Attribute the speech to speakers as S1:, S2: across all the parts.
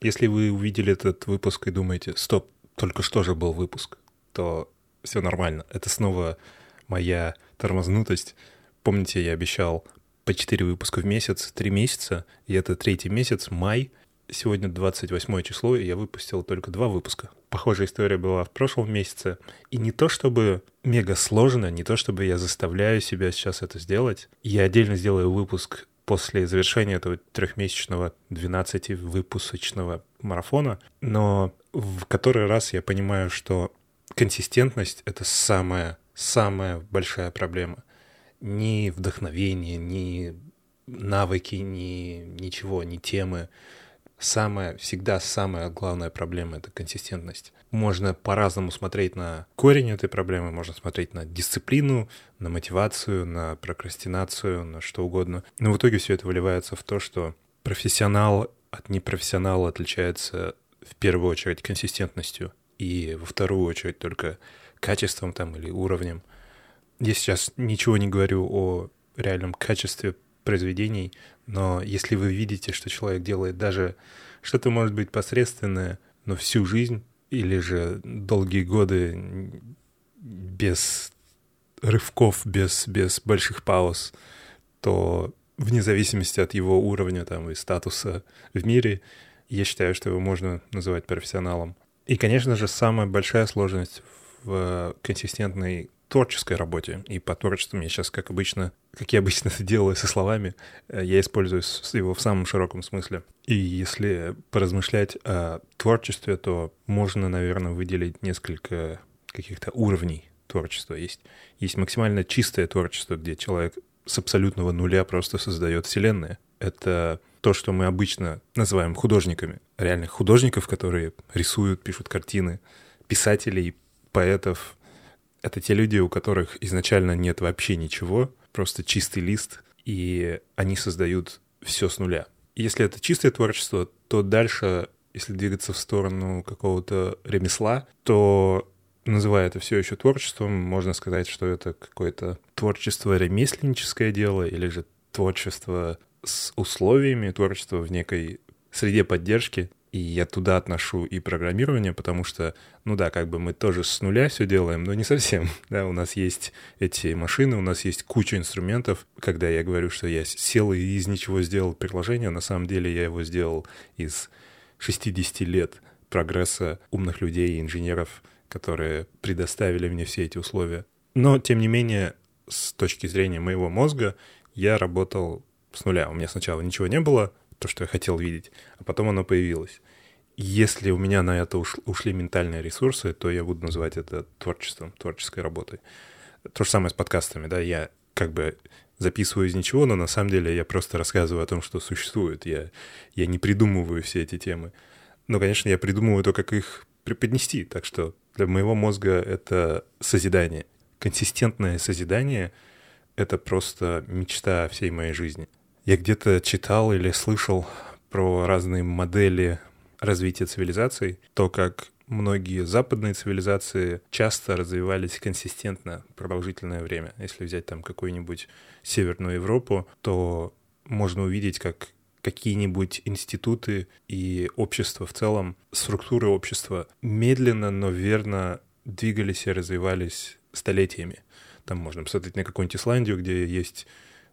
S1: Если вы увидели этот выпуск и думаете, стоп, только что же был выпуск, то все нормально. Это снова моя тормознутость. Помните, я обещал по 4 выпуска в месяц, 3 месяца, и это третий месяц, май. Сегодня 28 число, и я выпустил только два выпуска. Похожая история была в прошлом месяце. И не то чтобы мега сложно, не то чтобы я заставляю себя сейчас это сделать. Я отдельно сделаю выпуск после завершения этого трехмесячного 12-выпусочного марафона, но в который раз я понимаю, что консистентность — это самая, самая большая проблема. Ни вдохновение, ни навыки, ни ничего, ни темы самая, всегда самая главная проблема — это консистентность. Можно по-разному смотреть на корень этой проблемы, можно смотреть на дисциплину, на мотивацию, на прокрастинацию, на что угодно. Но в итоге все это выливается в то, что профессионал от непрофессионала отличается в первую очередь консистентностью и во вторую очередь только качеством там или уровнем. Я сейчас ничего не говорю о реальном качестве произведений, но если вы видите, что человек делает даже что-то может быть посредственное, но всю жизнь или же долгие годы без рывков, без, без больших пауз, то вне зависимости от его уровня там, и статуса в мире, я считаю, что его можно называть профессионалом. И, конечно же, самая большая сложность в консистентной творческой работе. И по творчеству я сейчас, как обычно, как я обычно это делаю со словами, э, я использую его в самом широком смысле. И если поразмышлять о творчестве, то можно, наверное, выделить несколько каких-то уровней творчества. Есть, есть максимально чистое творчество, где человек с абсолютного нуля просто создает вселенную. Это то, что мы обычно называем художниками. Реальных художников, которые рисуют, пишут картины, писателей, поэтов, это те люди, у которых изначально нет вообще ничего, просто чистый лист, и они создают все с нуля. Если это чистое творчество, то дальше, если двигаться в сторону какого-то ремесла, то называя это все еще творчеством, можно сказать, что это какое-то творчество ремесленническое дело или же творчество с условиями, творчество в некой среде поддержки. И я туда отношу и программирование, потому что, ну да, как бы мы тоже с нуля все делаем, но не совсем. Да, у нас есть эти машины, у нас есть куча инструментов. Когда я говорю, что я сел и из ничего сделал приложение, на самом деле я его сделал из 60 лет прогресса умных людей и инженеров, которые предоставили мне все эти условия. Но, тем не менее, с точки зрения моего мозга, я работал с нуля. У меня сначала ничего не было, то, что я хотел видеть, а потом оно появилось. Если у меня на это ушли ментальные ресурсы, то я буду называть это творчеством, творческой работой. То же самое с подкастами, да, я как бы записываю из ничего, но на самом деле я просто рассказываю о том, что существует. Я, я не придумываю все эти темы. Но, конечно, я придумываю то, как их преподнести. Так что для моего мозга это созидание. Консистентное созидание — это просто мечта всей моей жизни. Я где-то читал или слышал про разные модели развития цивилизаций, то, как многие западные цивилизации часто развивались консистентно продолжительное время. Если взять там какую-нибудь Северную Европу, то можно увидеть, как какие-нибудь институты и общество в целом, структуры общества медленно, но верно двигались и развивались столетиями. Там можно посмотреть на какую-нибудь Исландию, где есть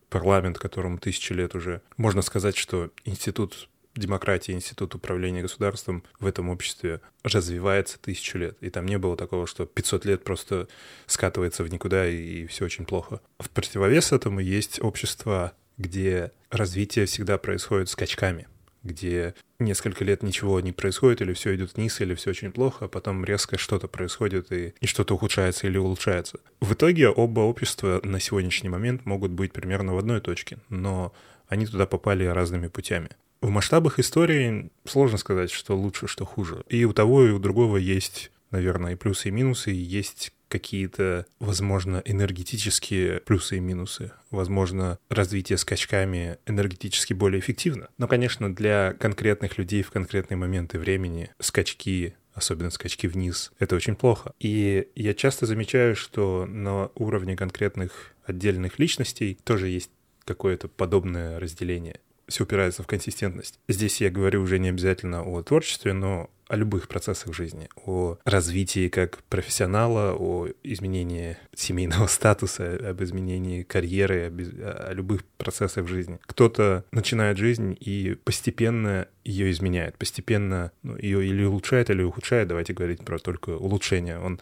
S1: парламент, которому тысячи лет уже. Можно сказать, что институт демократии, институт управления государством в этом обществе развивается тысячу лет. И там не было такого, что 500 лет просто скатывается в никуда и, и все очень плохо. В противовес этому есть общество, где развитие всегда происходит скачками где несколько лет ничего не происходит, или все идет вниз, или все очень плохо, а потом резко что-то происходит, и, и что-то ухудшается или улучшается. В итоге оба общества на сегодняшний момент могут быть примерно в одной точке, но они туда попали разными путями. В масштабах истории сложно сказать, что лучше, что хуже. И у того, и у другого есть, наверное, и плюсы, и минусы, и есть какие-то, возможно, энергетические плюсы и минусы. Возможно, развитие скачками энергетически более эффективно. Но, конечно, для конкретных людей в конкретные моменты времени скачки особенно скачки вниз, это очень плохо. И я часто замечаю, что на уровне конкретных отдельных личностей тоже есть какое-то подобное разделение. все упирается в консистентность. Здесь я говорю уже не обязательно о творчестве, но о любых процессах жизни, о развитии как профессионала, о изменении семейного статуса, об изменении карьеры, об, о любых процессах жизни. Кто-то начинает жизнь и постепенно ее изменяет, постепенно ну, ее или улучшает, или ухудшает, давайте говорить про только улучшение. Он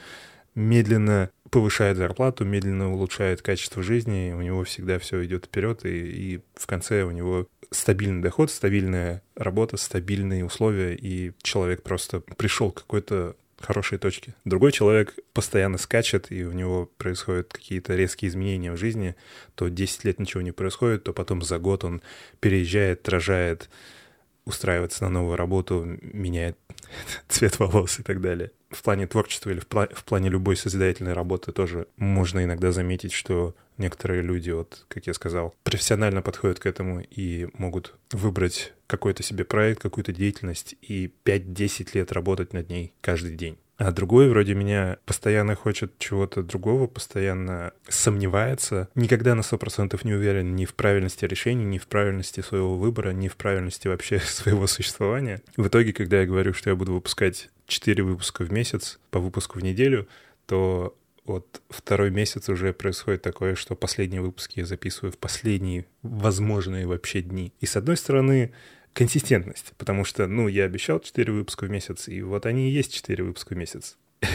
S1: медленно повышает зарплату, медленно улучшает качество жизни, у него всегда все идет вперед, и, и в конце у него стабильный доход, стабильная работа, стабильные условия, и человек просто пришел к какой-то хорошей точке. Другой человек постоянно скачет, и у него происходят какие-то резкие изменения в жизни, то 10 лет ничего не происходит, то потом за год он переезжает, рожает, устраивается на новую работу, меняет цвет волос и так далее. В плане творчества или в, пла- в плане любой созидательной работы тоже можно иногда заметить, что некоторые люди, вот, как я сказал, профессионально подходят к этому и могут выбрать какой-то себе проект, какую-то деятельность и 5-10 лет работать над ней каждый день. А другой вроде меня постоянно хочет чего-то другого, постоянно сомневается, никогда на 100% не уверен ни в правильности решений, ни в правильности своего выбора, ни в правильности вообще своего существования. В итоге, когда я говорю, что я буду выпускать 4 выпуска в месяц, по выпуску в неделю, то вот второй месяц уже происходит такое, что последние выпуски я записываю в последние возможные вообще дни. И с одной стороны, консистентность, потому что, ну, я обещал 4 выпуска в месяц, и вот они и есть 4 выпуска в месяц.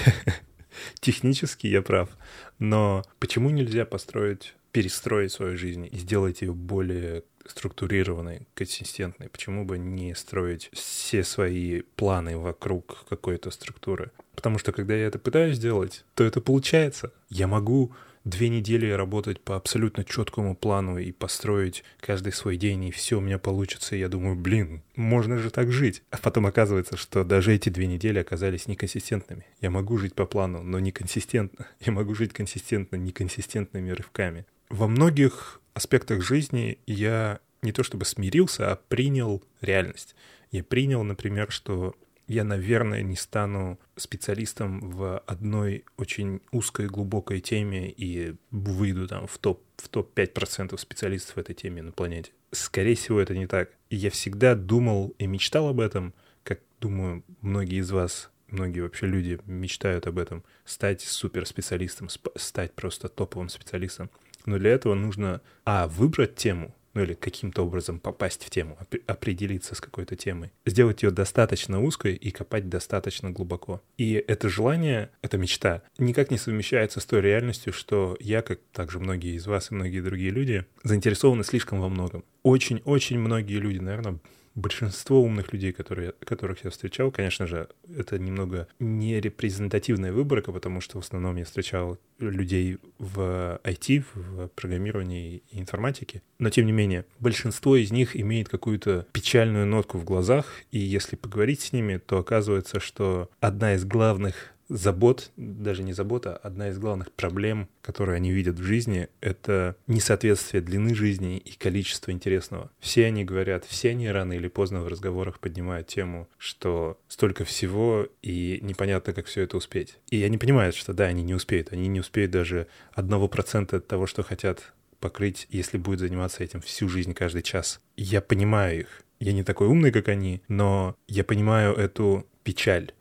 S1: Технически я прав, но почему нельзя построить, перестроить свою жизнь и сделать ее более структурированной, консистентной? Почему бы не строить все свои планы вокруг какой-то структуры? Потому что когда я это пытаюсь сделать, то это получается. Я могу две недели работать по абсолютно четкому плану и построить каждый свой день, и все у меня получится. И я думаю, блин, можно же так жить. А потом оказывается, что даже эти две недели оказались неконсистентными. Я могу жить по плану, но неконсистентно. Я могу жить консистентно, неконсистентными рывками. Во многих аспектах жизни я не то чтобы смирился, а принял реальность. Я принял, например, что я, наверное, не стану специалистом в одной очень узкой, глубокой теме и выйду там в топ в топ-5% специалистов в этой теме на планете. Скорее всего, это не так. И я всегда думал и мечтал об этом, как, думаю, многие из вас, многие вообще люди мечтают об этом, стать суперспециалистом, стать просто топовым специалистом. Но для этого нужно, а, выбрать тему, ну или каким-то образом попасть в тему, определиться с какой-то темой, сделать ее достаточно узкой и копать достаточно глубоко. И это желание, эта мечта никак не совмещается с той реальностью, что я, как также многие из вас и многие другие люди, заинтересованы слишком во многом. Очень-очень многие люди, наверное, большинство умных людей, которые, которых я встречал, конечно же, это немного не репрезентативная выборка, потому что в основном я встречал людей в IT, в программировании и информатике. Но, тем не менее, большинство из них имеет какую-то печальную нотку в глазах, и если поговорить с ними, то оказывается, что одна из главных забот, даже не забота, одна из главных проблем, которые они видят в жизни, это несоответствие длины жизни и количества интересного. Все они говорят, все они рано или поздно в разговорах поднимают тему, что столько всего и непонятно, как все это успеть. И они понимают, что да, они не успеют, они не успеют даже одного процента того, что хотят покрыть, если будет заниматься этим всю жизнь, каждый час. Я понимаю их. Я не такой умный, как они, но я понимаю эту печаль,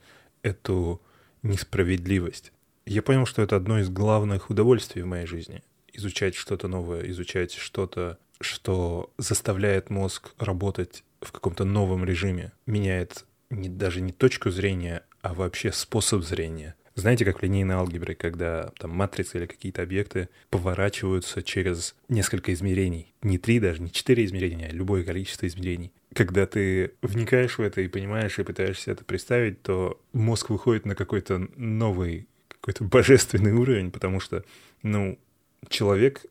S1: эту несправедливость. Я понял, что это одно из главных удовольствий в моей жизни. Изучать что-то новое, изучать что-то, что заставляет мозг работать в каком-то новом режиме, меняет не, даже не точку зрения, а вообще способ зрения. Знаете, как в линейной алгебре, когда там матрицы или какие-то объекты поворачиваются через несколько измерений. Не три даже, не четыре измерения, а любое количество измерений когда ты вникаешь в это и понимаешь, и пытаешься это представить, то мозг выходит на какой-то новый, какой-то божественный уровень, потому что, ну, человек,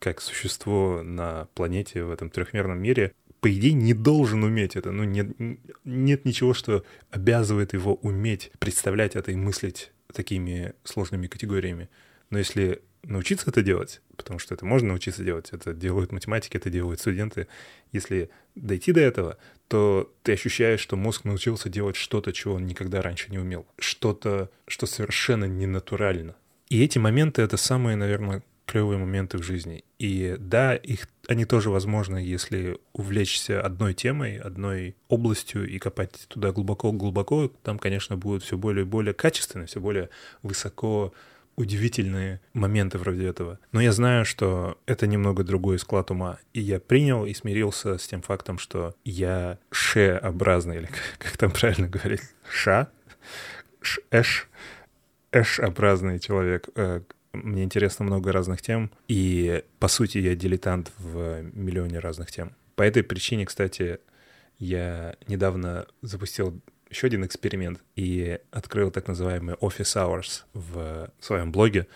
S1: как существо на планете в этом трехмерном мире, по идее, не должен уметь это. Ну, нет, нет ничего, что обязывает его уметь представлять это и мыслить такими сложными категориями. Но если научиться это делать, потому что это можно научиться делать, это делают математики, это делают студенты. Если дойти до этого, то ты ощущаешь, что мозг научился делать что-то, чего он никогда раньше не умел, что-то, что совершенно ненатурально. И эти моменты — это самые, наверное, клевые моменты в жизни. И да, их, они тоже возможны, если увлечься одной темой, одной областью и копать туда глубоко-глубоко, там, конечно, будут все более и более качественные, все более высоко удивительные моменты вроде этого. Но я знаю, что это немного другой склад ума. И я принял и смирился с тем фактом, что я ше-образный, или как там правильно говорить, ша, эш, эш-образный человек. Мне интересно много разных тем, и, по сути, я дилетант в миллионе разных тем. По этой причине, кстати, я недавно запустил еще один эксперимент и открыл так называемый Office Hours в своем блоге.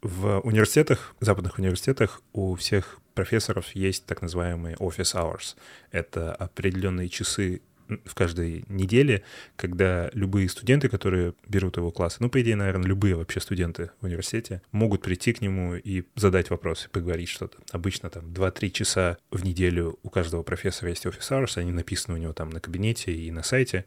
S1: В университетах, западных университетах у всех профессоров есть так называемые Office Hours. Это определенные часы в каждой неделе, когда любые студенты, которые берут его классы, ну, по идее, наверное, любые вообще студенты в университете, могут прийти к нему и задать вопросы, поговорить что-то. Обычно там 2-3 часа в неделю у каждого профессора есть офис hours, они написаны у него там на кабинете и на сайте,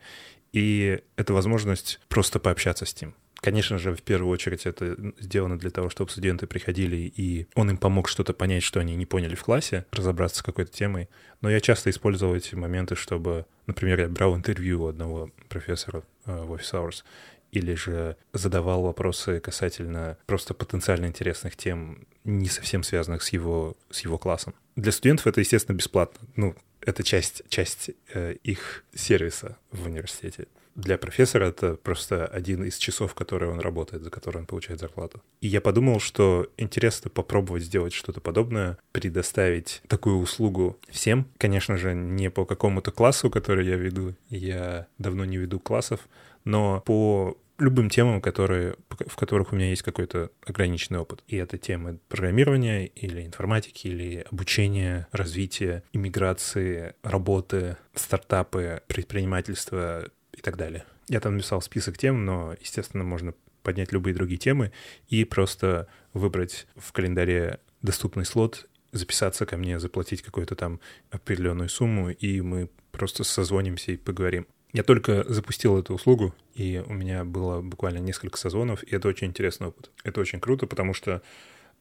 S1: и это возможность просто пообщаться с ним. Конечно же, в первую очередь это сделано для того, чтобы студенты приходили, и он им помог что-то понять, что они не поняли в классе, разобраться с какой-то темой. Но я часто использовал эти моменты, чтобы, например, я брал интервью у одного профессора э, в Office Hours, или же задавал вопросы касательно просто потенциально интересных тем, не совсем связанных с его, с его классом. Для студентов это, естественно, бесплатно. Ну, это часть, часть э, их сервиса в университете для профессора это просто один из часов, которые он работает, за которые он получает зарплату. И я подумал, что интересно попробовать сделать что-то подобное, предоставить такую услугу всем. Конечно же, не по какому-то классу, который я веду, я давно не веду классов, но по любым темам, которые, в которых у меня есть какой-то ограниченный опыт. И это темы программирования или информатики, или обучения, развития, иммиграции, работы, стартапы, предпринимательства, и так далее. Я там написал список тем, но, естественно, можно поднять любые другие темы и просто выбрать в календаре доступный слот, записаться ко мне, заплатить какую-то там определенную сумму, и мы просто созвонимся и поговорим. Я только запустил эту услугу, и у меня было буквально несколько созвонов, и это очень интересный опыт. Это очень круто, потому что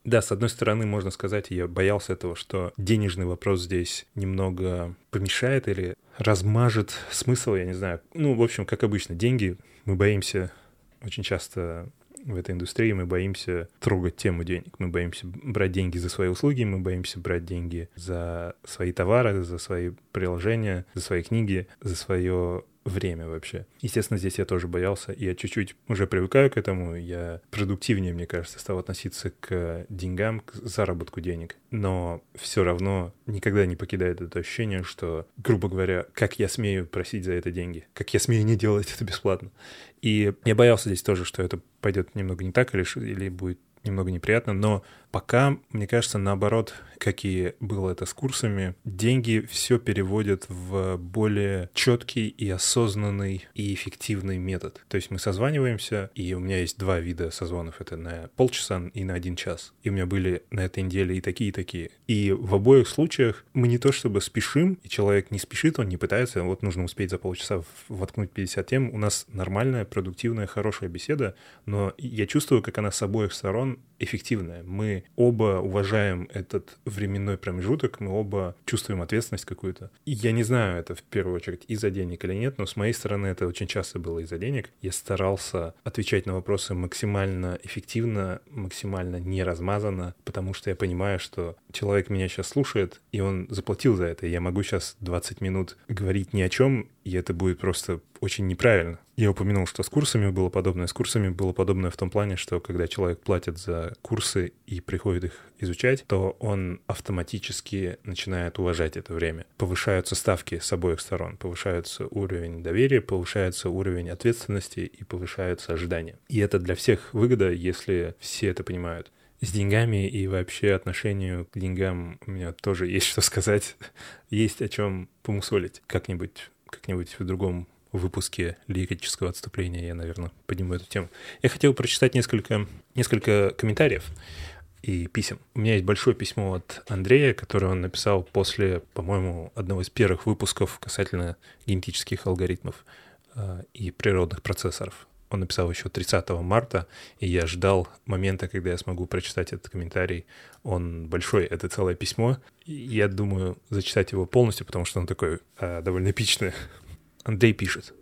S1: да, с одной стороны, можно сказать, я боялся этого, что денежный вопрос здесь немного помешает или размажет смысл, я не знаю. Ну, в общем, как обычно, деньги мы боимся очень часто в этой индустрии мы боимся трогать тему денег. Мы боимся брать деньги за свои услуги, мы боимся брать деньги за свои товары, за свои приложения, за свои книги, за свое время вообще. Естественно, здесь я тоже боялся, я чуть-чуть уже привыкаю к этому, я продуктивнее, мне кажется, стал относиться к деньгам, к заработку денег, но все равно никогда не покидает это ощущение, что, грубо говоря, как я смею просить за это деньги, как я смею не делать это бесплатно. И я боялся здесь тоже, что это пойдет немного не так или, или будет немного неприятно, но пока, мне кажется, наоборот, как и было это с курсами, деньги все переводят в более четкий и осознанный и эффективный метод. То есть мы созваниваемся, и у меня есть два вида созвонов. Это на полчаса и на один час. И у меня были на этой неделе и такие, и такие. И в обоих случаях мы не то чтобы спешим, и человек не спешит, он не пытается, вот нужно успеть за полчаса воткнуть 50 тем. У нас нормальная, продуктивная, хорошая беседа, но я чувствую, как она с обоих сторон эффективная. Мы оба уважаем этот временной промежуток, мы оба чувствуем ответственность какую-то. И я не знаю, это в первую очередь из-за денег или нет, но с моей стороны это очень часто было из-за денег. Я старался отвечать на вопросы максимально эффективно, максимально не размазанно, потому что я понимаю, что человек меня сейчас слушает, и он заплатил за это. Я могу сейчас 20 минут говорить ни о чем, и это будет просто очень неправильно. Я упомянул, что с курсами было подобное. С курсами было подобное в том плане, что когда человек платит за курсы и приходит их изучать, то он автоматически начинает уважать это время. Повышаются ставки с обоих сторон, повышается уровень доверия, повышается уровень ответственности и повышаются ожидания. И это для всех выгода, если все это понимают с деньгами и вообще отношению к деньгам у меня тоже есть что сказать. есть о чем помусолить как-нибудь как-нибудь в другом выпуске лирического отступления я, наверное, подниму эту тему. Я хотел прочитать несколько, несколько комментариев и писем. У меня есть большое письмо от Андрея, которое он написал после, по-моему, одного из первых выпусков касательно генетических алгоритмов э, и природных процессоров. Он написал еще 30 марта, и я ждал момента, когда я смогу прочитать этот комментарий. Он большой, это целое письмо. И я думаю зачитать его полностью, потому что он такой э, довольно эпичный. Андрей пишет.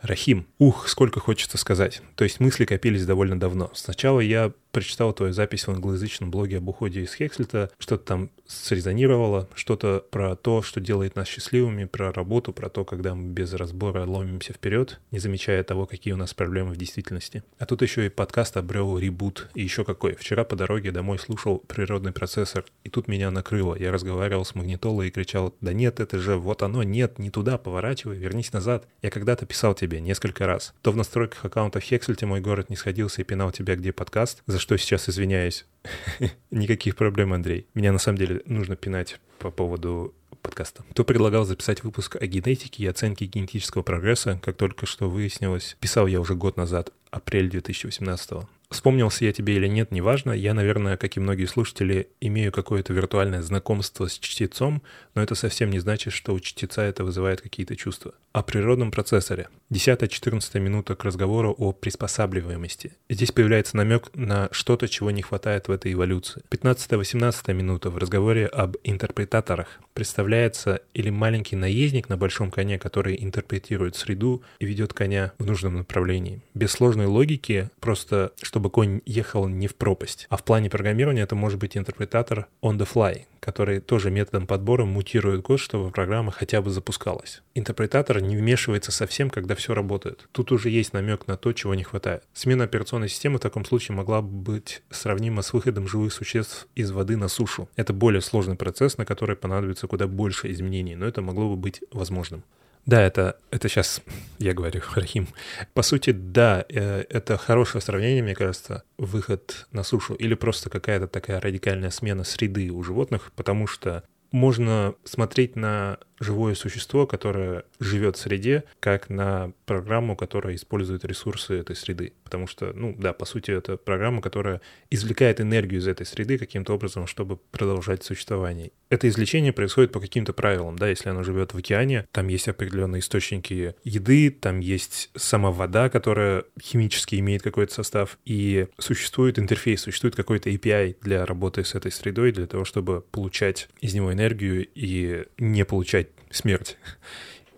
S1: Рахим, ух, сколько хочется сказать. То есть мысли копились довольно давно. Сначала я прочитал твою запись в англоязычном блоге об уходе из Хекслита, что-то там срезонировало, что-то про то, что делает нас счастливыми, про работу, про то, когда мы без разбора ломимся вперед, не замечая того, какие у нас проблемы в действительности. А тут еще и подкаст обрел ребут, и еще какой. Вчера по дороге домой слушал природный процессор, и тут меня накрыло. Я разговаривал с магнитолой и кричал, да нет, это же вот оно, нет, не туда, поворачивай, вернись назад. Я когда-то писал тебе несколько раз. То в настройках аккаунта в Хекслите мой город не сходился и пинал тебя, где подкаст, за что сейчас извиняюсь. Никаких проблем, Андрей. Меня на самом деле нужно пинать по поводу подкаста. Кто предлагал записать выпуск о генетике и оценке генетического прогресса, как только что выяснилось, писал я уже год назад, апрель 2018 -го. Вспомнился я тебе или нет, неважно. Я, наверное, как и многие слушатели, имею какое-то виртуальное знакомство с чтецом, но это совсем не значит, что у чтеца это вызывает какие-то чувства. О природном процессоре. 10-14 минута к разговору о приспосабливаемости. Здесь появляется намек на что-то, чего не хватает в этой эволюции. 15-18 минута в разговоре об интерпретаторах. Представляется или маленький наездник на большом коне, который интерпретирует среду и ведет коня в нужном направлении. Без сложной логики, просто чтобы чтобы конь ехал не в пропасть. А в плане программирования это может быть интерпретатор on the fly, который тоже методом подбора мутирует код, чтобы программа хотя бы запускалась. Интерпретатор не вмешивается совсем, когда все работает. Тут уже есть намек на то, чего не хватает. Смена операционной системы в таком случае могла быть сравнима с выходом живых существ из воды на сушу. Это более сложный процесс, на который понадобится куда больше изменений, но это могло бы быть возможным. Да, это, это сейчас я говорю, Рахим. По сути, да, э, это хорошее сравнение, мне кажется, выход на сушу или просто какая-то такая радикальная смена среды у животных, потому что можно смотреть на живое существо, которое живет в среде, как на программу, которая использует ресурсы этой среды. Потому что, ну да, по сути, это программа, которая извлекает энергию из этой среды каким-то образом, чтобы продолжать существование. Это извлечение происходит по каким-то правилам, да, если оно живет в океане, там есть определенные источники еды, там есть сама вода, которая химически имеет какой-то состав, и существует интерфейс, существует какой-то API для работы с этой средой, для того, чтобы получать из него энергию и не получать смерть.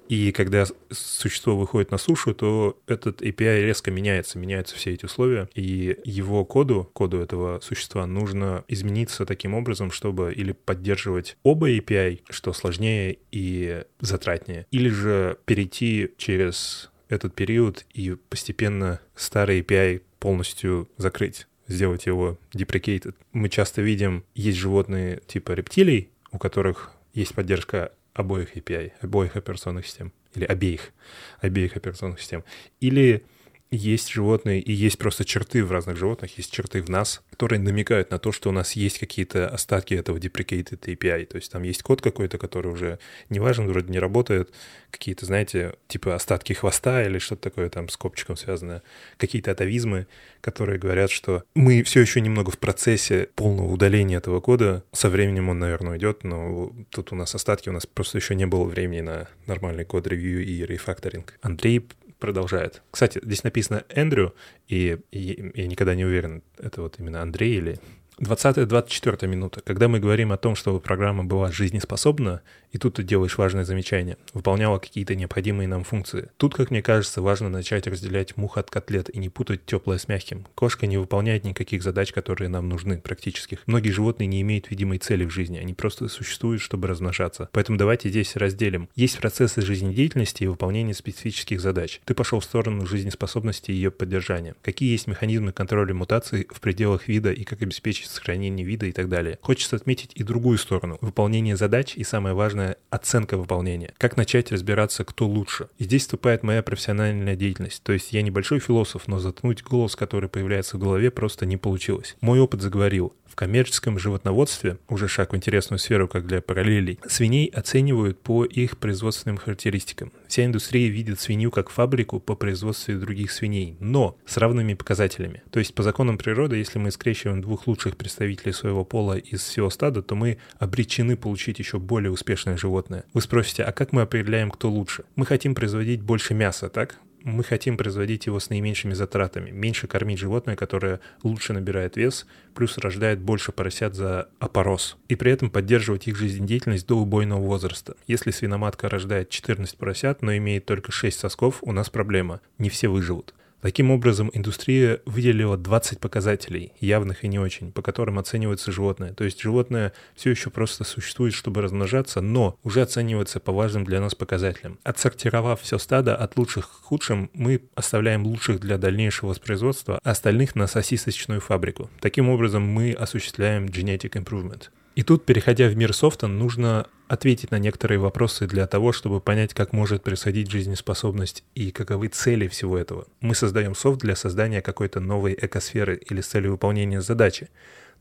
S1: И когда существо выходит на сушу, то этот API резко меняется, меняются все эти условия, и его коду, коду этого существа нужно измениться таким образом, чтобы или поддерживать оба API, что сложнее и затратнее, или же перейти через этот период и постепенно старый API полностью закрыть сделать его deprecated. Мы часто видим, есть животные типа рептилий, у которых есть поддержка обоих API, обоих операционных систем, или обеих, обеих операционных систем. Или есть животные и есть просто черты в разных животных, есть черты в нас, которые намекают на то, что у нас есть какие-то остатки этого deprecated API. То есть там есть код какой-то, который уже не важен, вроде не работает, какие-то, знаете, типа остатки хвоста или что-то такое там с копчиком связанное, какие-то атовизмы, которые говорят, что мы все еще немного в процессе полного удаления этого кода. Со временем он, наверное, уйдет, но тут у нас остатки, у нас просто еще не было времени на нормальный код-ревью и рефакторинг. Андрей продолжает. Кстати, здесь написано Эндрю, и, я никогда не уверен, это вот именно Андрей или 20-24 минута. Когда мы говорим о том, чтобы программа была жизнеспособна, и тут ты делаешь важное замечание, выполняла какие-то необходимые нам функции. Тут, как мне кажется, важно начать разделять мух от котлет и не путать теплое с мягким. Кошка не выполняет никаких задач, которые нам нужны, практических. Многие животные не имеют видимой цели в жизни, они просто существуют, чтобы размножаться. Поэтому давайте здесь разделим. Есть процессы жизнедеятельности и выполнения специфических задач. Ты пошел в сторону жизнеспособности и ее поддержания. Какие есть механизмы контроля мутаций в пределах вида и как обеспечить обеспечить сохранение вида и так далее. Хочется отметить и другую сторону. Выполнение задач и, самое важное, оценка выполнения. Как начать разбираться, кто лучше. И здесь вступает моя профессиональная деятельность. То есть я небольшой философ, но заткнуть голос, который появляется в голове, просто не получилось. Мой опыт заговорил. В коммерческом животноводстве, уже шаг в интересную сферу, как для параллелей, свиней оценивают по их производственным характеристикам. Вся индустрия видит свинью как фабрику по производству других свиней, но с равными показателями. То есть по законам природы, если мы скрещиваем двух лучших представителей своего пола из всего стада, то мы обречены получить еще более успешное животное. Вы спросите, а как мы определяем, кто лучше? Мы хотим производить больше мяса, так? Мы хотим производить его с наименьшими затратами, меньше кормить животное, которое лучше набирает вес, плюс рождает больше поросят за опорос, и при этом поддерживать их жизнедеятельность до убойного возраста. Если свиноматка рождает 14 поросят, но имеет только 6 сосков, у нас проблема, не все выживут. Таким образом, индустрия выделила 20 показателей, явных и не очень, по которым оценивается животное. То есть животное все еще просто существует, чтобы размножаться, но уже оценивается по важным для нас показателям. Отсортировав все стадо от лучших к худшим, мы оставляем лучших для дальнейшего воспроизводства, а остальных на сосисочную фабрику. Таким образом, мы осуществляем genetic improvement. И тут, переходя в мир софта, нужно ответить на некоторые вопросы для того, чтобы понять, как может происходить жизнеспособность и каковы цели всего этого. Мы создаем софт для создания какой-то новой экосферы или с целью выполнения задачи.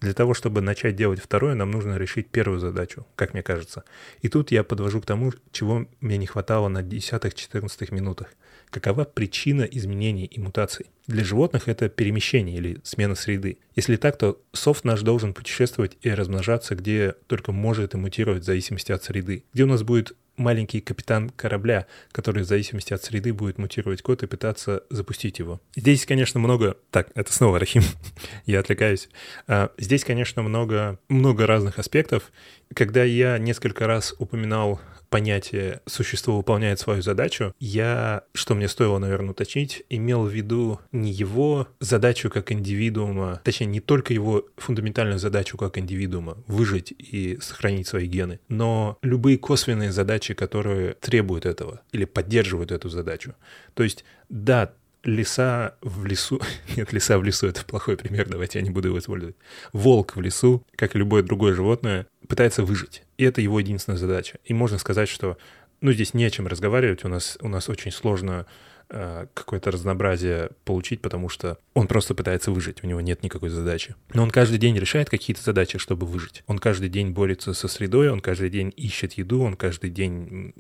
S1: Для того, чтобы начать делать второе, нам нужно решить первую задачу, как мне кажется. И тут я подвожу к тому, чего мне не хватало на 10-14 минутах. Какова причина изменений и мутаций? Для животных это перемещение или смена среды. Если так, то софт наш должен путешествовать и размножаться, где только может и мутировать в зависимости от среды. Где у нас будет маленький капитан корабля, который в зависимости от среды будет мутировать код и пытаться запустить его. Здесь, конечно, много... Так, это снова Рахим, я отвлекаюсь. А, здесь, конечно, много, много разных аспектов. Когда я несколько раз упоминал понятие «существо выполняет свою задачу», я, что мне стоило, наверное, уточнить, имел в виду не его задачу как индивидуума, точнее, не только его фундаментальную задачу как индивидуума — выжить и сохранить свои гены, но любые косвенные задачи, которые требуют этого или поддерживают эту задачу. То есть, да, лиса в лесу... Нет, лиса в лесу — это плохой пример, давайте я не буду его использовать. Волк в лесу, как и любое другое животное, пытается выжить. И это его единственная задача. И можно сказать, что ну, здесь не о чем разговаривать, у нас, у нас очень сложно э, какое-то разнообразие получить, потому что он просто пытается выжить, у него нет никакой задачи. Но он каждый день решает какие-то задачи, чтобы выжить. Он каждый день борется со средой, он каждый день ищет еду, он каждый день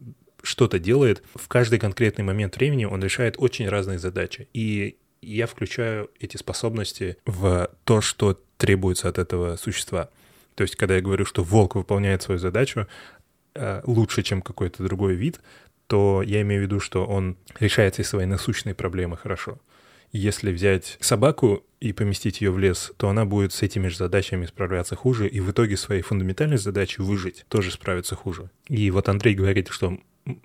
S1: что-то делает. В каждый конкретный момент времени он решает очень разные задачи. И я включаю эти способности в то, что требуется от этого существа. То есть, когда я говорю, что волк выполняет свою задачу э, лучше, чем какой-то другой вид, то я имею в виду, что он решает все свои насущные проблемы хорошо. Если взять собаку и поместить ее в лес, то она будет с этими же задачами справляться хуже, и в итоге своей фундаментальной задачей выжить тоже справится хуже. И вот Андрей говорит, что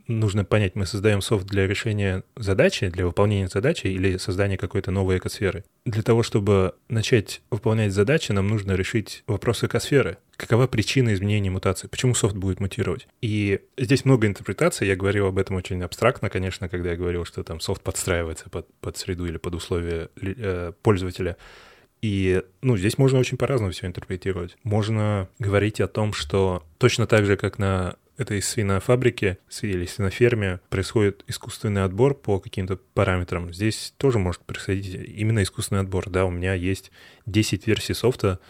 S1: нужно понять, мы создаем софт для решения задачи, для выполнения задачи или создания какой-то новой экосферы. Для того, чтобы начать выполнять задачи, нам нужно решить вопрос экосферы. Какова причина изменения мутации? Почему софт будет мутировать? И здесь много интерпретаций. Я говорил об этом очень абстрактно, конечно, когда я говорил, что там софт подстраивается под, под среду или под условия э, пользователя. И, ну, здесь можно очень по-разному все интерпретировать. Можно говорить о том, что точно так же, как на этой свинофабрике или свиноферме происходит искусственный отбор по каким-то параметрам. Здесь тоже может происходить именно искусственный отбор. Да, у меня есть 10 версий софта,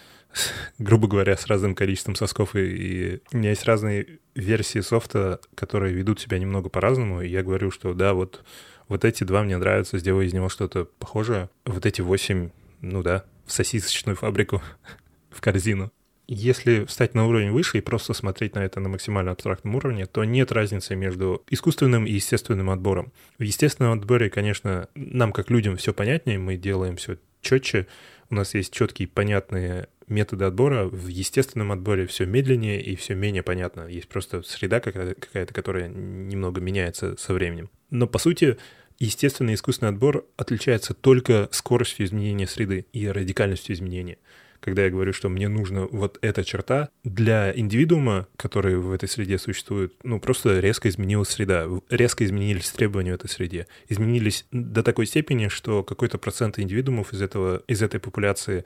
S1: грубо говоря, с разным количеством сосков, и, и у меня есть разные версии софта, которые ведут себя немного по-разному, и я говорю, что да, вот, вот эти два мне нравятся, сделаю из него что-то похожее, вот эти восемь, ну да, в сосисочную фабрику, в корзину. Если встать на уровень выше и просто смотреть на это на максимально абстрактном уровне, то нет разницы между искусственным и естественным отбором. В естественном отборе, конечно, нам как людям все понятнее, мы делаем все четче, у нас есть четкие понятные методы отбора. В естественном отборе все медленнее и все менее понятно. Есть просто среда какая-то, которая немного меняется со временем. Но по сути, естественный и искусственный отбор отличается только скоростью изменения среды и радикальностью изменения когда я говорю, что мне нужна вот эта черта, для индивидуума, который в этой среде существует, ну, просто резко изменилась среда, резко изменились требования в этой среде. Изменились до такой степени, что какой-то процент индивидуумов из, этого, из этой популяции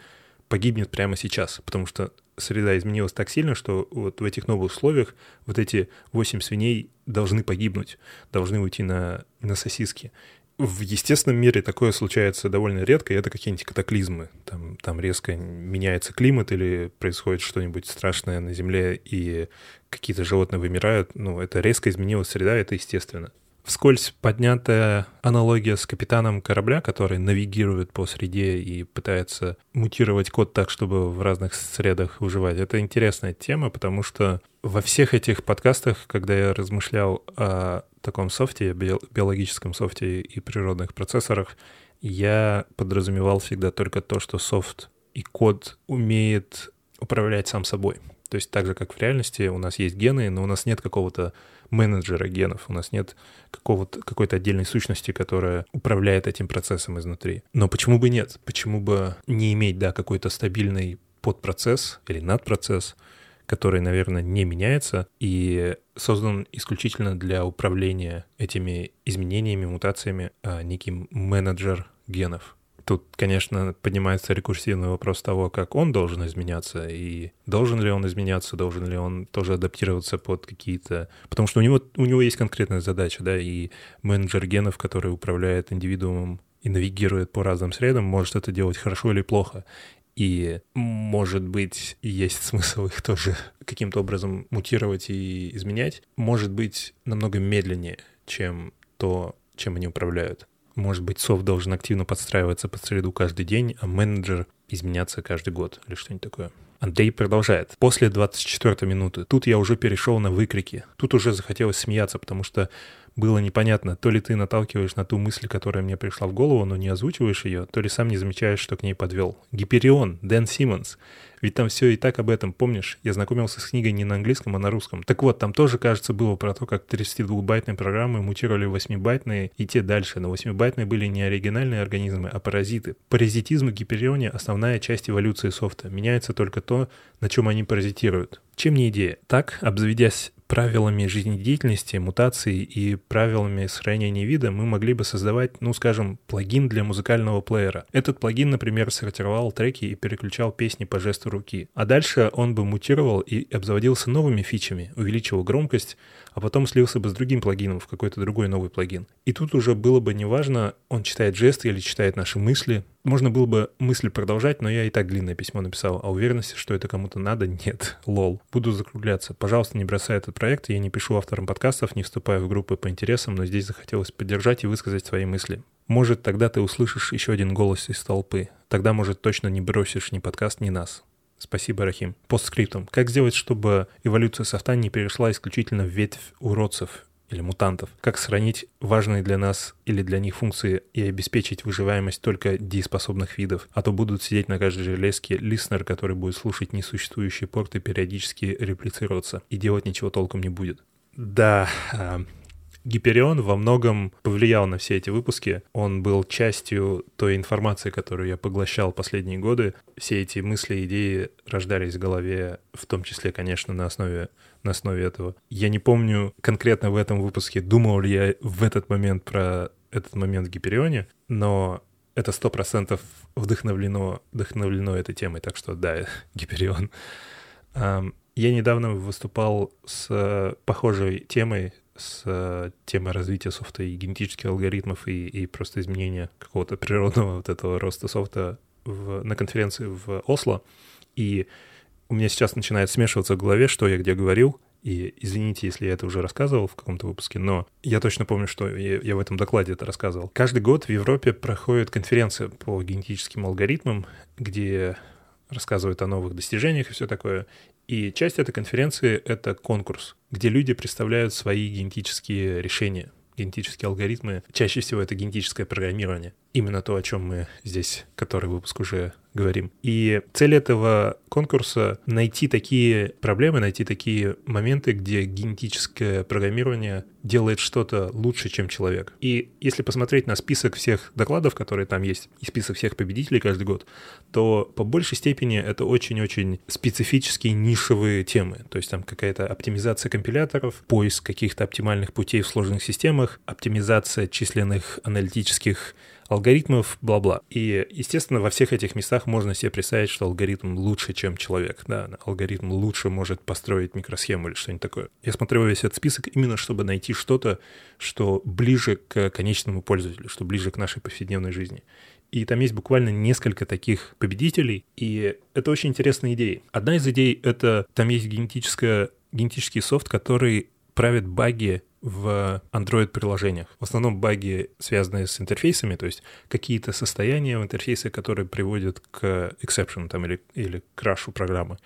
S1: погибнет прямо сейчас, потому что среда изменилась так сильно, что вот в этих новых условиях вот эти восемь свиней должны погибнуть, должны уйти на, на сосиски в естественном мире такое случается довольно редко, и это какие-нибудь катаклизмы. Там, там резко меняется климат или происходит что-нибудь страшное на Земле, и какие-то животные вымирают. Ну, это резко изменилась среда, это естественно. Вскользь поднятая аналогия с капитаном корабля, который навигирует по среде и пытается мутировать код так, чтобы в разных средах выживать. Это интересная тема, потому что во всех этих подкастах, когда я размышлял о таком софте, биологическом софте и природных процессорах, я подразумевал всегда только то, что софт и код умеет управлять сам собой. То есть так же, как в реальности, у нас есть гены, но у нас нет какого-то менеджера генов, у нас нет какого-то, какой-то отдельной сущности, которая управляет этим процессом изнутри. Но почему бы нет? Почему бы не иметь, да, какой-то стабильный подпроцесс или надпроцесс, который, наверное, не меняется и создан исключительно для управления этими изменениями, мутациями, а некий менеджер генов. Тут, конечно, поднимается рекурсивный вопрос того, как он должен изменяться, и должен ли он изменяться, должен ли он тоже адаптироваться под какие-то... Потому что у него, у него есть конкретная задача, да, и менеджер генов, который управляет индивидуумом и навигирует по разным средам, может это делать хорошо или плохо. И, может быть, есть смысл их тоже каким-то образом мутировать и изменять. Может быть, намного медленнее, чем то, чем они управляют. Может быть, софт должен активно подстраиваться под среду каждый день, а менеджер изменяться каждый год или что-нибудь такое. Андрей продолжает. После 24 минуты. Тут я уже перешел на выкрики. Тут уже захотелось смеяться, потому что было непонятно, то ли ты наталкиваешь на ту мысль, которая мне пришла в голову, но не озвучиваешь ее, то ли сам не замечаешь, что к ней подвел. Гиперион, Дэн Симмонс. Ведь там все и так об этом, помнишь? Я знакомился с книгой не на английском, а на русском. Так вот, там тоже, кажется, было про то, как 32-байтные программы мутировали в 8-байтные и те дальше. Но 8-байтные были не оригинальные организмы, а паразиты. Паразитизм в Гиперионе — основная часть эволюции софта. Меняется только то, на чем они паразитируют. Чем не идея? Так, обзаведясь правилами жизнедеятельности, мутации и правилами сохранения вида мы могли бы создавать, ну, скажем, плагин для музыкального плеера. Этот плагин, например, сортировал треки и переключал песни по жесту руки. А дальше он бы мутировал и обзаводился новыми фичами, увеличивал громкость, а потом слился бы с другим плагином в какой-то другой новый плагин. И тут уже было бы неважно, он читает жесты или читает наши мысли. Можно было бы мысль продолжать, но я и так длинное письмо написал, а уверенности, что это кому-то надо, нет. Лол. Буду закругляться. Пожалуйста, не бросай этот проект. Я не пишу авторам подкастов, не вступаю в группы по интересам, но здесь захотелось поддержать и высказать свои мысли. Может, тогда ты услышишь еще один голос из толпы. Тогда, может, точно не бросишь ни подкаст, ни нас. Спасибо, Рахим. Постскриптум. Как сделать, чтобы эволюция софта не перешла исключительно в ветвь уродцев или мутантов? Как сохранить важные для нас или для них функции и обеспечить выживаемость только дееспособных видов? А то будут сидеть на каждой железке листнер, который будет слушать несуществующие порты, периодически реплицироваться и делать ничего толком не будет. Да, а, Гиперион во многом повлиял на все эти выпуски. Он был частью той информации, которую я поглощал последние годы. Все эти мысли, идеи рождались в голове, в том числе, конечно, на основе на основе этого. Я не помню конкретно в этом выпуске, думал ли я в этот момент про этот момент в Гиперионе, но это сто процентов вдохновлено, вдохновлено этой темой, так что да, Гиперион. Я недавно выступал с похожей темой с э, темой развития софта и генетических алгоритмов и, и просто изменения какого-то природного вот этого роста софта в, на конференции в Осло. И у меня сейчас начинает смешиваться в голове, что я где говорил, и извините, если я это уже рассказывал в каком-то выпуске, но я точно помню, что я, я в этом докладе это рассказывал. Каждый год в Европе проходит конференция по генетическим алгоритмам, где рассказывают о новых достижениях и все такое. И часть этой конференции — это конкурс, где люди представляют свои генетические решения, генетические алгоритмы. Чаще всего это генетическое программирование. Именно то, о чем мы здесь, который выпуск уже говорим. И цель этого конкурса — найти такие проблемы, найти такие моменты, где генетическое программирование делает что-то лучше, чем человек. И если посмотреть на список всех докладов, которые там есть, и список всех победителей каждый год, то по большей степени это очень-очень специфические нишевые темы. То есть там какая-то оптимизация компиляторов, поиск каких-то оптимальных путей в сложных системах, оптимизация численных аналитических алгоритмов, бла-бла. И, естественно, во всех этих местах можно себе представить, что алгоритм лучше, чем человек. Да, алгоритм лучше может построить микросхему или что-нибудь такое. Я смотрю весь этот список именно, чтобы найти что-то, что ближе к конечному пользователю, что ближе к нашей повседневной жизни. И там есть буквально несколько таких победителей, и это очень интересные идеи. Одна из идей — это там есть генетическая, генетический софт, который правит баги в Android-приложениях. В основном баги, связанные с интерфейсами, то есть какие-то состояния в интерфейсе, которые приводят к exception там, или, или крашу программы.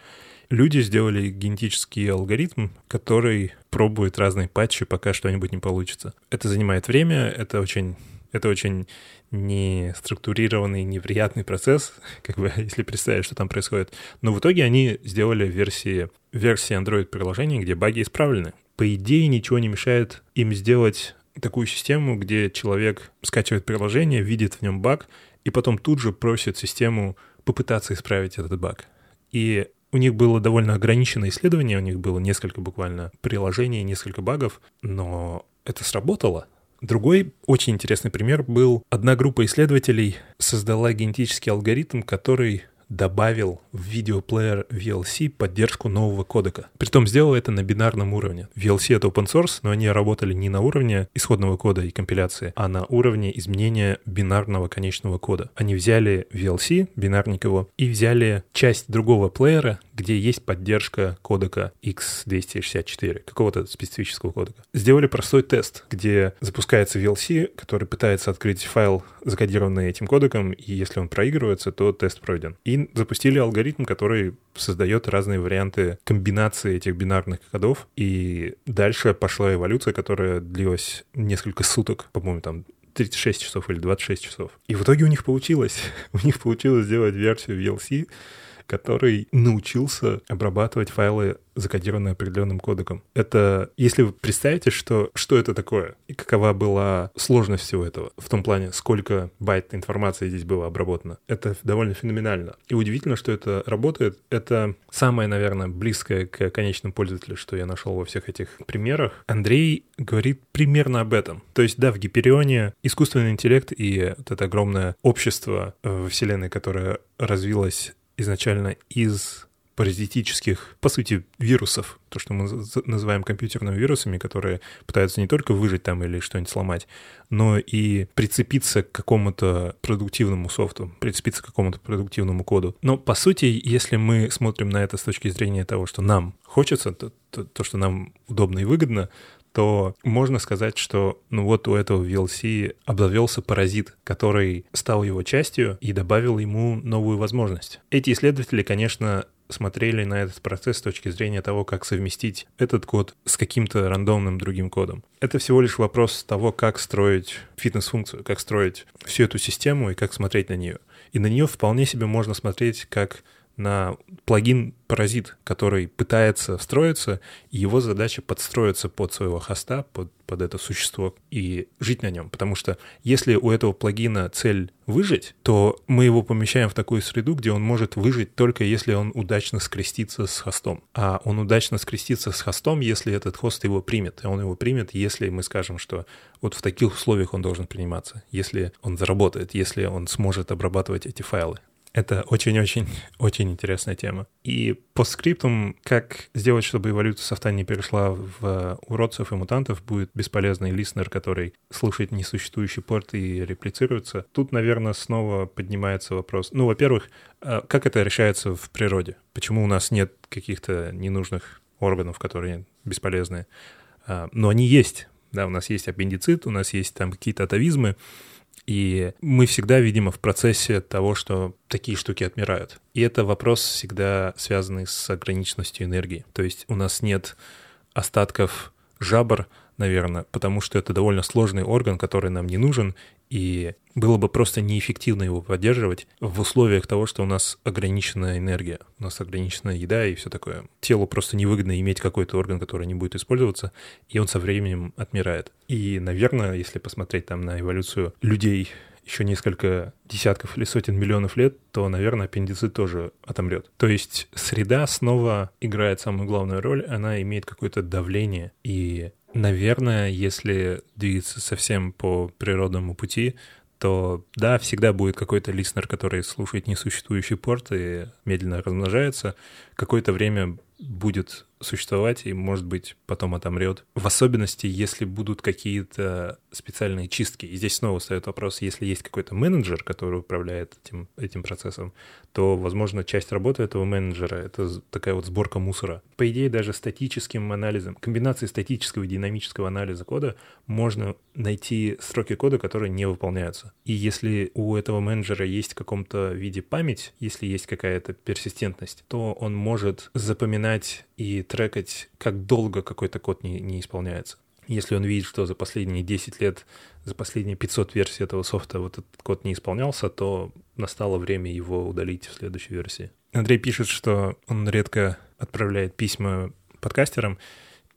S1: Люди сделали генетический алгоритм, который пробует разные патчи, пока что-нибудь не получится. Это занимает время, это очень это очень не структурированный, неприятный процесс, как бы, если представить, что там происходит. Но в итоге они сделали версии, версии Android-приложений, где баги исправлены. По идее, ничего не мешает им сделать такую систему, где человек скачивает приложение, видит в нем баг, и потом тут же просит систему попытаться исправить этот баг. И у них было довольно ограниченное исследование, у них было несколько буквально приложений, несколько багов, но это сработало. Другой очень интересный пример был, одна группа исследователей создала генетический алгоритм, который добавил в видеоплеер VLC поддержку нового кодека. Притом сделал это на бинарном уровне. VLC — это open source, но они работали не на уровне исходного кода и компиляции, а на уровне изменения бинарного конечного кода. Они взяли VLC, бинарник его, и взяли часть другого плеера, где есть поддержка кодека X264, какого-то специфического кодека. Сделали простой тест, где запускается VLC, который пытается открыть файл, закодированный этим кодеком, и если он проигрывается, то тест пройден. И запустили алгоритм, который создает разные варианты комбинации этих бинарных кодов. И дальше пошла эволюция, которая длилась несколько суток, по-моему, там 36 часов или 26 часов. И в итоге у них получилось. у них получилось сделать версию VLC, который научился обрабатывать файлы, закодированные определенным кодеком. Это, если вы представите, что, что это такое и какова была сложность всего этого, в том плане, сколько байт информации здесь было обработано, это довольно феноменально. И удивительно, что это работает. Это самое, наверное, близкое к конечному пользователю, что я нашел во всех этих примерах. Андрей говорит примерно об этом. То есть, да, в Гиперионе искусственный интеллект и вот это огромное общество в Вселенной, которое развилось изначально из паразитических, по сути, вирусов, то, что мы называем компьютерными вирусами, которые пытаются не только выжить там или что-нибудь сломать, но и прицепиться к какому-то продуктивному софту, прицепиться к какому-то продуктивному коду. Но, по сути, если мы смотрим на это с точки зрения того, что нам хочется, то, то, то что нам удобно и выгодно, то можно сказать, что ну вот у этого VLC обзавелся паразит, который стал его частью и добавил ему новую возможность. Эти исследователи, конечно, смотрели на этот процесс с точки зрения того, как совместить этот код с каким-то рандомным другим кодом. Это всего лишь вопрос того, как строить фитнес-функцию, как строить всю эту систему и как смотреть на нее. И на нее вполне себе можно смотреть как на плагин Паразит, который пытается встроиться, и его задача подстроиться под своего хоста, под, под это существо и жить на нем. Потому что если у этого плагина цель выжить, то мы его помещаем в такую среду, где он может выжить только если он удачно скрестится с хостом. А он удачно скрестится с хостом, если этот хост его примет. И он его примет, если мы скажем, что вот в таких условиях он должен приниматься, если он заработает, если он сможет обрабатывать эти файлы. Это очень-очень-очень интересная тема. И по скриптам, как сделать, чтобы эволюция софта не перешла в уродцев и мутантов, будет бесполезный листнер, который слушает несуществующий порт и реплицируется. Тут, наверное, снова поднимается вопрос. Ну, во-первых, а как это решается в природе? Почему у нас нет каких-то ненужных органов, которые бесполезные? А, но они есть. Да, у нас есть аппендицит, у нас есть там какие-то атовизмы, и мы всегда, видимо, в процессе того, что такие штуки отмирают. И это вопрос всегда связанный с ограниченностью энергии. То есть у нас нет остатков жабр, наверное, потому что это довольно сложный орган, который нам не нужен, и было бы просто неэффективно его поддерживать в условиях того, что у нас ограниченная энергия, у нас ограниченная еда и все такое. Телу просто невыгодно иметь какой-то орган, который не будет использоваться, и он со временем отмирает. И, наверное, если посмотреть там на эволюцию людей еще несколько десятков или сотен миллионов лет, то, наверное, аппендицит тоже отомрет. То есть среда снова играет самую главную роль, она имеет какое-то давление, и Наверное, если двигаться совсем по природному пути, то да, всегда будет какой-то листнер, который слушает несуществующий порт и медленно размножается. Какое-то время будет существовать и, может быть, потом отомрет. В особенности, если будут какие-то специальные чистки. И здесь снова встает вопрос, если есть какой-то менеджер, который управляет этим, этим процессом, то, возможно, часть работы этого менеджера — это такая вот сборка мусора. По идее, даже статическим анализом, комбинацией статического и динамического анализа кода можно найти строки кода, которые не выполняются. И если у этого менеджера есть в каком-то виде память, если есть какая-то персистентность, то он может запоминать и трекать, как долго какой-то код не, не исполняется. Если он видит, что за последние 10 лет, за последние 500 версий этого софта вот этот код не исполнялся, то настало время его удалить в следующей версии. Андрей пишет, что он редко отправляет письма подкастерам,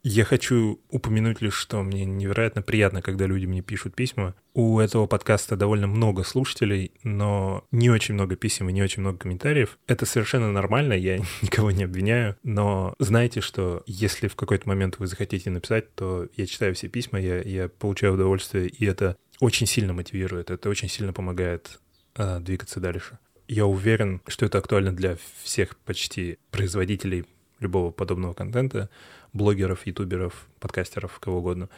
S1: я хочу упомянуть лишь, что мне невероятно приятно, когда люди мне пишут письма. У этого подкаста довольно много слушателей, но не очень много писем и не очень много комментариев. Это совершенно нормально, я никого не обвиняю, но знайте, что если в какой-то момент вы захотите написать, то я читаю все письма, я, я получаю удовольствие, и это очень сильно мотивирует, это очень сильно помогает э, двигаться дальше. Я уверен, что это актуально для всех почти производителей любого подобного контента, блогеров, ютуберов, подкастеров, кого угодно.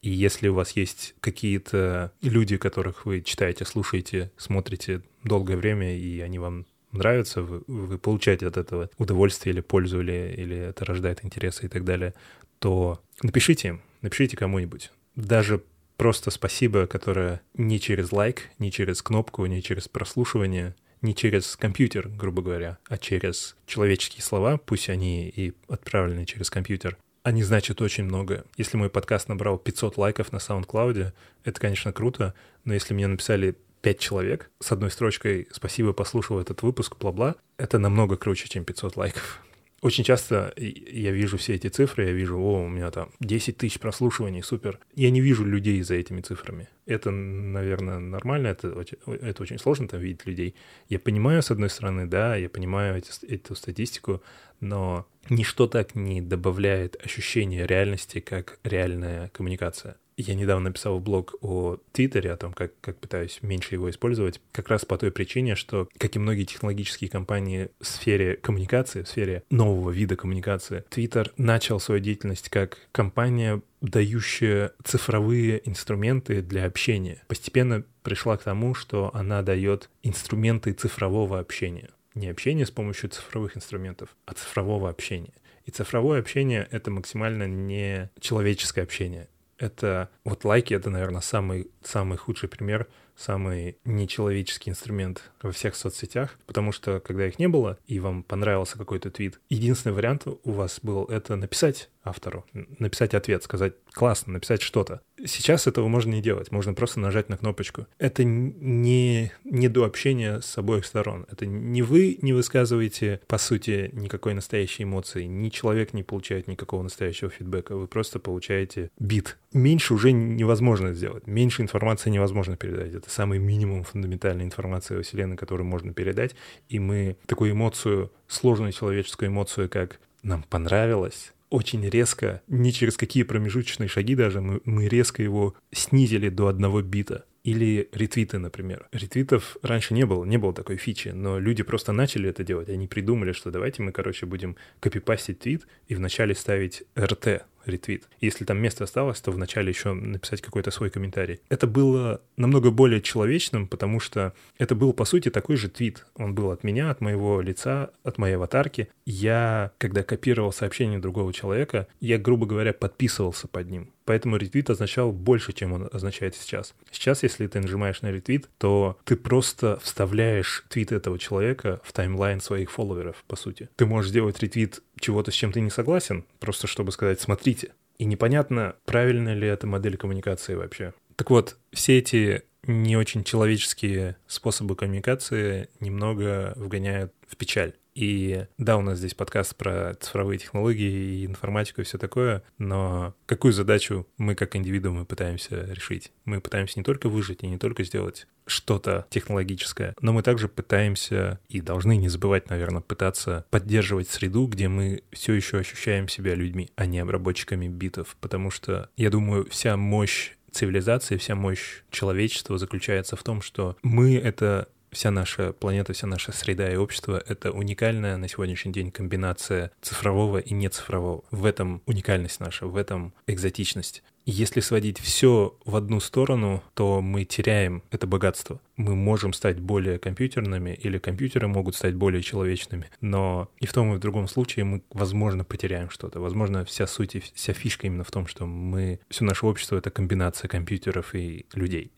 S1: И если у вас есть какие-то люди, которых вы читаете, слушаете, смотрите долгое время, и они вам нравятся, вы, вы получаете от этого удовольствие или пользу, или, или это рождает интересы и так далее, то напишите им, напишите кому-нибудь. Даже просто спасибо, которое не через лайк, не через кнопку, не через прослушивание — не через компьютер, грубо говоря, а через человеческие слова, пусть они и отправлены через компьютер, они значат очень много. Если мой подкаст набрал 500 лайков на SoundCloud, это, конечно, круто, но если мне написали 5 человек с одной строчкой «Спасибо, послушал этот выпуск, бла-бла», это намного круче, чем 500 лайков. Очень часто я вижу все эти цифры, я вижу, о, у меня там 10 тысяч прослушиваний, супер. Я не вижу людей за этими цифрами. Это, наверное, нормально, это, это очень сложно там видеть людей. Я понимаю, с одной стороны, да, я понимаю эти, эту статистику, но ничто так не добавляет ощущения реальности, как реальная коммуникация. Я недавно написал блог о Твиттере, о том, как, как пытаюсь меньше его использовать, как раз по той причине, что, как и многие технологические компании в сфере коммуникации, в сфере нового вида коммуникации, Твиттер начал свою деятельность как компания, дающая цифровые инструменты для общения. Постепенно пришла к тому, что она дает инструменты цифрового общения. Не общение с помощью цифровых инструментов, а цифрового общения. И цифровое общение — это максимально не человеческое общение это вот лайки, это, наверное, самый, самый худший пример, самый нечеловеческий инструмент во всех соцсетях, потому что когда их не было, и вам понравился какой-то твит, единственный вариант у вас был это написать автору, написать ответ, сказать «классно», написать что-то. Сейчас этого можно не делать, можно просто нажать на кнопочку. Это не, не до общения с обоих сторон. Это не вы не высказываете, по сути, никакой настоящей эмоции, ни человек не получает никакого настоящего фидбэка, вы просто получаете бит. Меньше уже невозможно сделать, меньше информации невозможно передать. Это самый минимум фундаментальной информации о Вселенной, которую можно передать, и мы такую эмоцию, сложную человеческую эмоцию, как нам понравилось, очень резко, не через какие промежуточные шаги даже, мы, мы резко его снизили до одного бита. Или ретвиты, например. Ретвитов раньше не было, не было такой фичи, но люди просто начали это делать. Они придумали, что давайте мы, короче, будем копипастить твит и вначале ставить RT, ретвит. Если там место осталось, то вначале еще написать какой-то свой комментарий. Это было намного более человечным, потому что это был, по сути, такой же твит. Он был от меня, от моего лица, от моей аватарки. Я, когда копировал сообщение другого человека, я, грубо говоря, подписывался под ним. Поэтому ретвит означал больше, чем он означает сейчас. Сейчас, если ты нажимаешь на ретвит, то ты просто вставляешь твит этого человека в таймлайн своих фолловеров, по сути. Ты можешь сделать ретвит чего-то, с чем ты не согласен, просто чтобы сказать «смотрите». И непонятно, правильная ли это модель коммуникации вообще. Так вот, все эти не очень человеческие способы коммуникации немного вгоняют в печаль. И да, у нас здесь подкаст про цифровые технологии и информатику и все такое, но какую задачу мы как индивидуумы пытаемся решить? Мы пытаемся не только выжить и не только сделать что-то технологическое, но мы также пытаемся и должны не забывать, наверное, пытаться поддерживать среду, где мы все еще ощущаем себя людьми, а не обработчиками битов, потому что, я думаю, вся мощь цивилизации, вся мощь человечества заключается в том, что мы — это вся наша планета, вся наша среда и общество — это уникальная на сегодняшний день комбинация цифрового и нецифрового. В этом уникальность наша, в этом экзотичность. Если сводить все в одну сторону, то мы теряем это богатство. Мы можем стать более компьютерными, или компьютеры могут стать более человечными, но и в том, и в другом случае мы, возможно, потеряем что-то. Возможно, вся суть и вся фишка именно в том, что мы, все наше общество — это комбинация компьютеров и людей.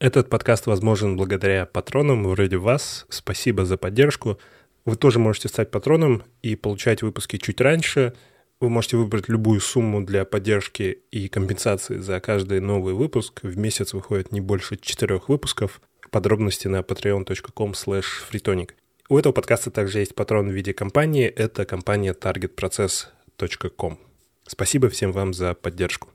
S1: Этот подкаст возможен благодаря патронам вроде вас. Спасибо за поддержку. Вы тоже можете стать патроном и получать выпуски чуть раньше. Вы можете выбрать любую сумму для поддержки и компенсации за каждый новый выпуск. В месяц выходит не больше четырех выпусков. Подробности на patreon.com freetonic. У этого подкаста также есть патрон в виде компании. Это компания targetprocess.com. Спасибо всем вам за поддержку.